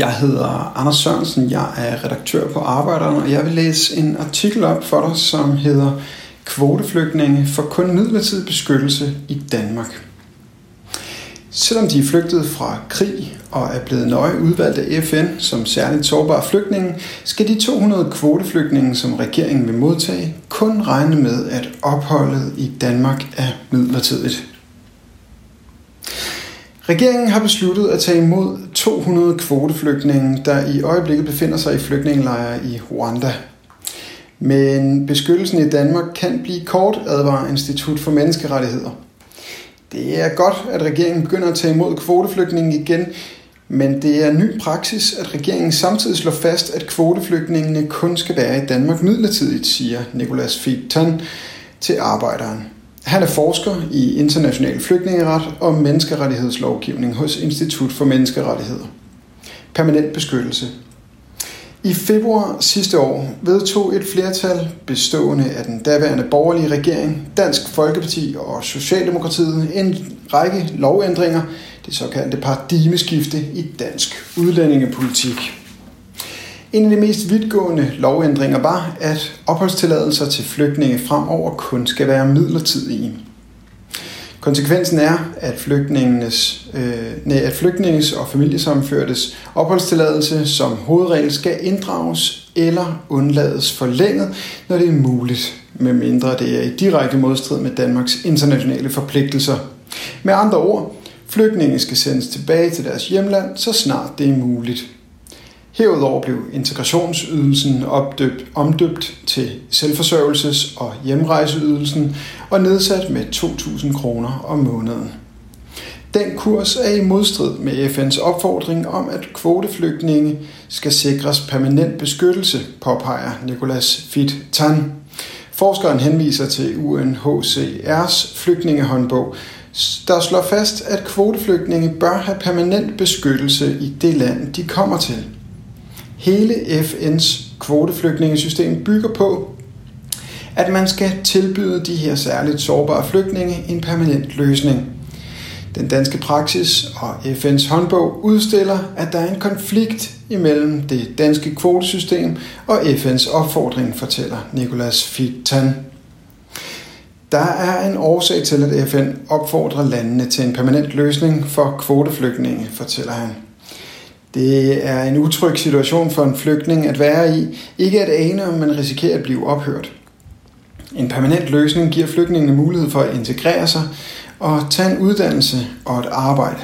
Jeg hedder Anders Sørensen, jeg er redaktør på Arbejderen, og jeg vil læse en artikel op for dig, som hedder Kvoteflygtninge for kun midlertidig beskyttelse i Danmark. Selvom de er flygtet fra krig og er blevet nøje udvalgt af FN som særligt sårbare flygtninge, skal de 200 kvoteflygtninge, som regeringen vil modtage, kun regne med, at opholdet i Danmark er midlertidigt. Regeringen har besluttet at tage imod 200 kvoteflygtninge, der i øjeblikket befinder sig i flygtningelejre i Rwanda. Men beskyttelsen i Danmark kan blive kort, advarer Institut for Menneskerettigheder. Det er godt, at regeringen begynder at tage imod kvoteflygtninge igen, men det er ny praksis, at regeringen samtidig slår fast, at kvoteflygtningene kun skal være i Danmark midlertidigt, siger Nicolas Fitton til arbejderen. Han er forsker i international flygtningeret og menneskerettighedslovgivning hos Institut for Menneskerettigheder. Permanent beskyttelse. I februar sidste år vedtog et flertal bestående af den daværende borgerlige regering, Dansk Folkeparti og Socialdemokratiet en række lovændringer, det såkaldte paradigmeskifte i dansk udlændingepolitik. En af de mest vidtgående lovændringer var, at opholdstilladelser til flygtninge fremover kun skal være midlertidige. Konsekvensen er, at flygtningenes, øh, nej, at flygtninges og familiesamførtes opholdstilladelse som hovedregel skal inddrages eller undlades forlænget, når det er muligt, medmindre det er i direkte modstrid med Danmarks internationale forpligtelser. Med andre ord, flygtninge skal sendes tilbage til deres hjemland, så snart det er muligt. Herudover blev integrationsydelsen opdøbt, omdøbt til selvforsørgelses- og hjemrejseydelsen og nedsat med 2.000 kroner om måneden. Den kurs er i modstrid med FN's opfordring om, at kvoteflygtninge skal sikres permanent beskyttelse, påpeger Nicolas Fit Tan. Forskeren henviser til UNHCR's flygtningehåndbog, der slår fast, at kvoteflygtninge bør have permanent beskyttelse i det land, de kommer til. Hele FN's kvoteflygtningesystem bygger på, at man skal tilbyde de her særligt sårbare flygtninge en permanent løsning. Den danske praksis og FN's håndbog udstiller, at der er en konflikt imellem det danske kvotesystem og FN's opfordring, fortæller Nicolas Fittan. Der er en årsag til, at FN opfordrer landene til en permanent løsning for kvoteflygtninge, fortæller han. Det er en utryg situation for en flygtning at være i, ikke at ane, om man risikerer at blive ophørt. En permanent løsning giver flygtningene mulighed for at integrere sig og tage en uddannelse og et arbejde.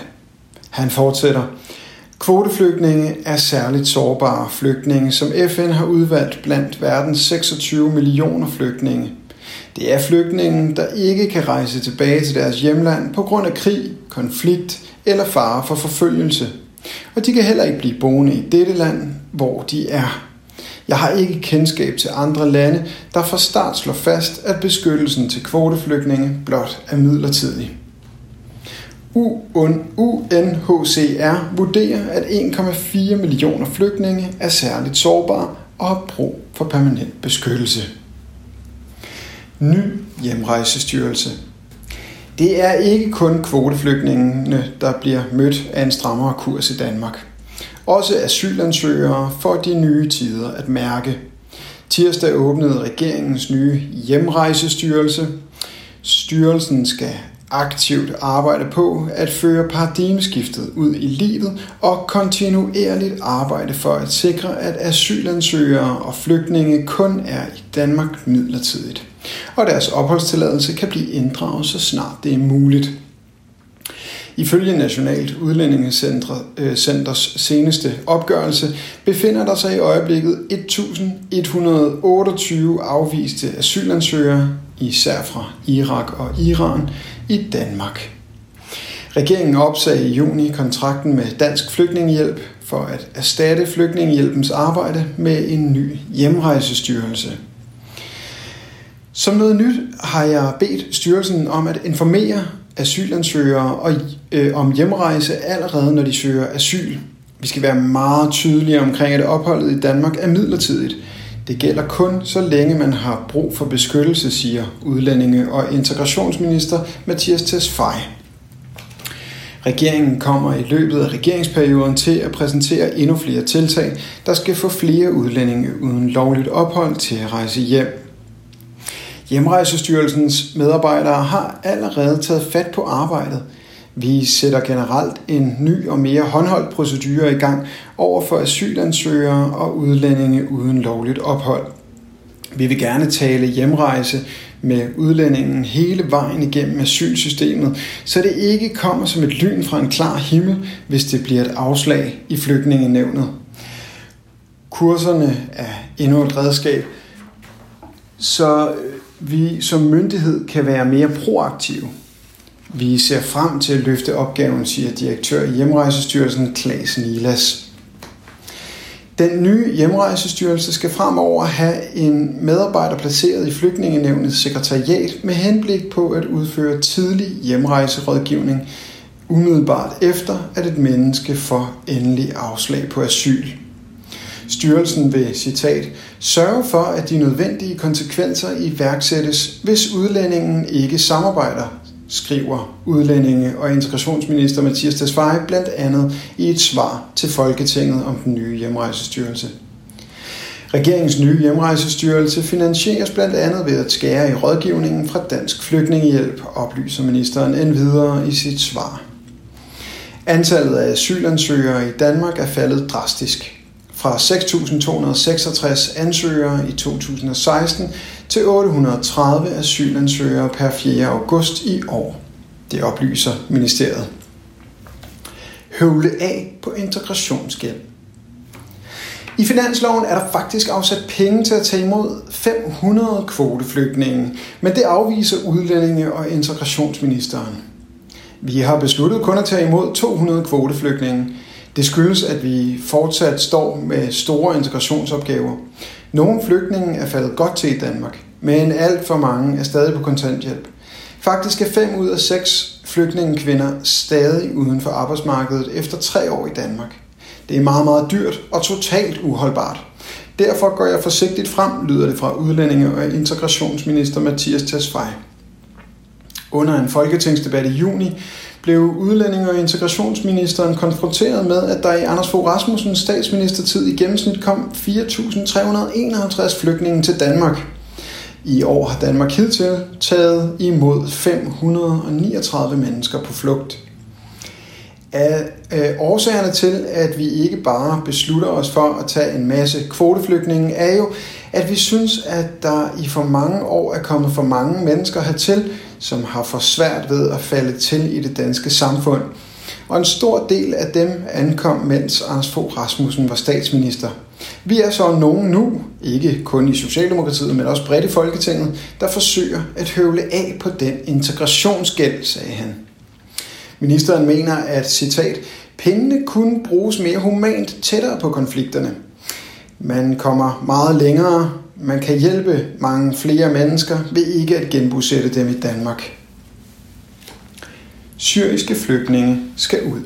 Han fortsætter. Kvoteflygtninge er særligt sårbare flygtninge, som FN har udvalgt blandt verdens 26 millioner flygtninge. Det er flygtninge, der ikke kan rejse tilbage til deres hjemland på grund af krig, konflikt eller fare for forfølgelse og de kan heller ikke blive boende i dette land, hvor de er. Jeg har ikke kendskab til andre lande, der fra start slår fast, at beskyttelsen til kvoteflygtninge blot er midlertidig. UNHCR vurderer, at 1,4 millioner flygtninge er særligt sårbare og har brug for permanent beskyttelse. Ny hjemrejsestyrelse det er ikke kun kvoteflygtningene, der bliver mødt af en strammere kurs i Danmark. Også asylansøgere får de nye tider at mærke. Tirsdag åbnede regeringens nye hjemrejsestyrelse. Styrelsen skal aktivt arbejde på at føre paradigmeskiftet ud i livet og kontinuerligt arbejde for at sikre, at asylansøgere og flygtninge kun er i Danmark midlertidigt og deres opholdstilladelse kan blive inddraget så snart det er muligt. Ifølge Nationalt Udlændingecenters øh, seneste opgørelse befinder der sig i øjeblikket 1128 afviste asylansøgere, især fra Irak og Iran, i Danmark. Regeringen opsagde i juni kontrakten med Dansk Flygtningehjælp for at erstatte Flygtningehjælpens arbejde med en ny hjemrejsestyrelse – som noget nyt har jeg bedt styrelsen om at informere asylansøgere og, øh, om hjemrejse allerede, når de søger asyl. Vi skal være meget tydelige omkring, at opholdet i Danmark er midlertidigt. Det gælder kun, så længe man har brug for beskyttelse, siger udlændinge- og integrationsminister Mathias Tesfaye. Regeringen kommer i løbet af regeringsperioden til at præsentere endnu flere tiltag, der skal få flere udlændinge uden lovligt ophold til at rejse hjem. Hjemrejsestyrelsens medarbejdere har allerede taget fat på arbejdet. Vi sætter generelt en ny og mere håndholdt procedure i gang over for asylansøgere og udlændinge uden lovligt ophold. Vi vil gerne tale hjemrejse med udlændingen hele vejen igennem asylsystemet, så det ikke kommer som et lyn fra en klar himmel, hvis det bliver et afslag i flygtningenævnet. Kurserne er endnu et redskab, så vi som myndighed kan være mere proaktive. Vi ser frem til at løfte opgaven, siger direktør i Hjemrejsestyrelsen Klaas Nilas. Den nye hjemrejsestyrelse skal fremover have en medarbejder placeret i flygtningenævnets sekretariat med henblik på at udføre tidlig hjemrejserådgivning umiddelbart efter, at et menneske får endelig afslag på asyl. Styrelsen vil, citat, sørge for, at de nødvendige konsekvenser iværksættes, hvis udlændingen ikke samarbejder, skriver udlændinge- og integrationsminister Mathias Tesfaye blandt andet i et svar til Folketinget om den nye hjemrejsestyrelse. Regeringens nye hjemrejsestyrelse finansieres blandt andet ved at skære i rådgivningen fra Dansk Flygtningehjælp, oplyser ministeren endvidere i sit svar. Antallet af asylansøgere i Danmark er faldet drastisk fra 6.266 ansøgere i 2016 til 830 asylansøgere per 4. august i år. Det oplyser ministeriet. Høvle af på integrationsgæld. I finansloven er der faktisk afsat penge til at tage imod 500 kvoteflygtninge, men det afviser udlændinge og integrationsministeren. Vi har besluttet kun at tage imod 200 kvoteflygtninge, det skyldes, at vi fortsat står med store integrationsopgaver. Nogle flygtninge er faldet godt til i Danmark, men alt for mange er stadig på kontanthjælp. Faktisk er 5 ud af 6 flygtningekvinder stadig uden for arbejdsmarkedet efter 3 år i Danmark. Det er meget, meget dyrt og totalt uholdbart. Derfor går jeg forsigtigt frem, lyder det fra udlændinge- og integrationsminister Mathias Tesfaye. Under en folketingsdebat i juni blev udlænding- og integrationsministeren konfronteret med, at der i Anders Fogh Rasmussens statsministertid i gennemsnit kom 4.351 flygtninge til Danmark. I år har Danmark hidtil taget imod 539 mennesker på flugt. Af, øh, årsagerne til, at vi ikke bare beslutter os for at tage en masse kvoteflygtninge, er jo, at vi synes, at der i for mange år er kommet for mange mennesker hertil, som har for svært ved at falde til i det danske samfund. Og en stor del af dem ankom, mens Anders Fogh Rasmussen var statsminister. Vi er så nogen nu, ikke kun i Socialdemokratiet, men også bredt i Folketinget, der forsøger at høvle af på den integrationsgæld, sagde han. Ministeren mener, at citat, pengene kunne bruges mere humant tættere på konflikterne. Man kommer meget længere man kan hjælpe mange flere mennesker ved ikke at genbosætte dem i Danmark. Syriske flygtninge skal ud.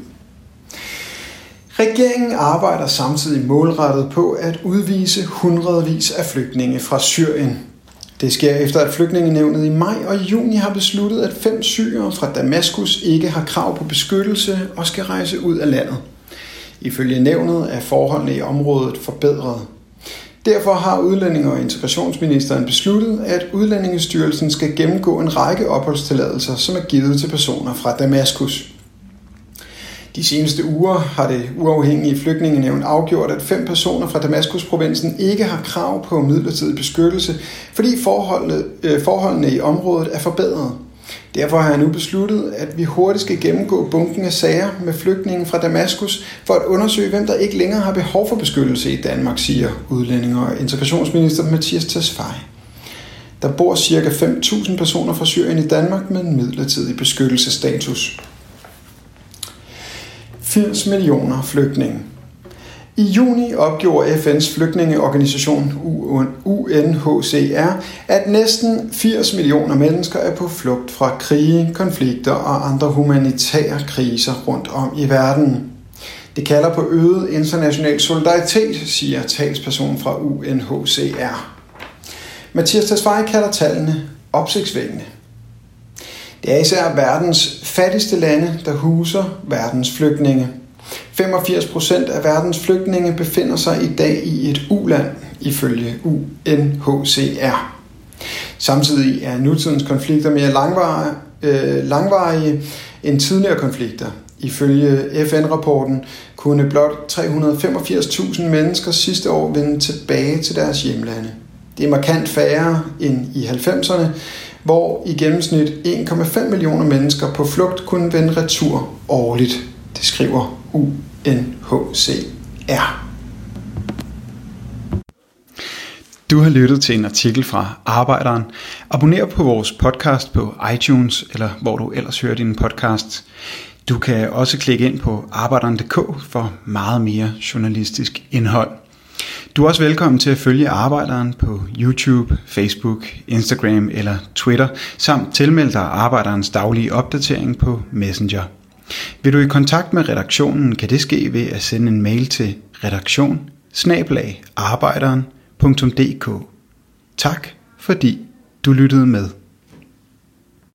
Regeringen arbejder samtidig målrettet på at udvise hundredvis af flygtninge fra Syrien. Det sker efter, at flygtningenevnet i maj og juni har besluttet, at fem syrere fra Damaskus ikke har krav på beskyttelse og skal rejse ud af landet. Ifølge nævnet er forholdene i området forbedret. Derfor har udlændinge- og integrationsministeren besluttet, at Udlændingestyrelsen skal gennemgå en række opholdstilladelser, som er givet til personer fra Damaskus. De seneste uger har det uafhængige flygtningenævn afgjort, at fem personer fra Damaskus-provinsen ikke har krav på midlertidig beskyttelse, fordi forholdene, øh, forholdene i området er forbedret. Derfor har jeg nu besluttet, at vi hurtigt skal gennemgå bunken af sager med flygtningen fra Damaskus for at undersøge, hvem der ikke længere har behov for beskyttelse i Danmark, siger udlænding- og integrationsminister Mathias Tesfaye. Der bor ca. 5.000 personer fra Syrien i Danmark med en midlertidig beskyttelsesstatus. 80 millioner flygtninge. I juni opgjorde FN's flygtningeorganisation UNHCR, at næsten 80 millioner mennesker er på flugt fra krige, konflikter og andre humanitære kriser rundt om i verden. Det kalder på øget international solidaritet, siger talsperson fra UNHCR. Mathias Tesfaye kalder tallene opsigtsvækkende. Det er især verdens fattigste lande, der huser verdens flygtninge. 85% af verdens flygtninge befinder sig i dag i et uland, ifølge UNHCR. Samtidig er nutidens konflikter mere langvarige, øh, langvarige end tidligere konflikter. Ifølge FN-rapporten kunne blot 385.000 mennesker sidste år vende tilbage til deres hjemlande. Det er markant færre end i 90'erne, hvor i gennemsnit 1,5 millioner mennesker på flugt kunne vende retur årligt. Det skriver UNHCR. Du har lyttet til en artikel fra Arbejderen. Abonner på vores podcast på iTunes, eller hvor du ellers hører din podcast. Du kan også klikke ind på arbejderen.dk for meget mere journalistisk indhold. Du er også velkommen til at følge Arbejderen på YouTube, Facebook, Instagram eller Twitter, samt tilmelde dig Arbejderens daglige opdatering på Messenger. Vil du i kontakt med redaktionen, kan det ske ved at sende en mail til redaktion Tak fordi du lyttede med.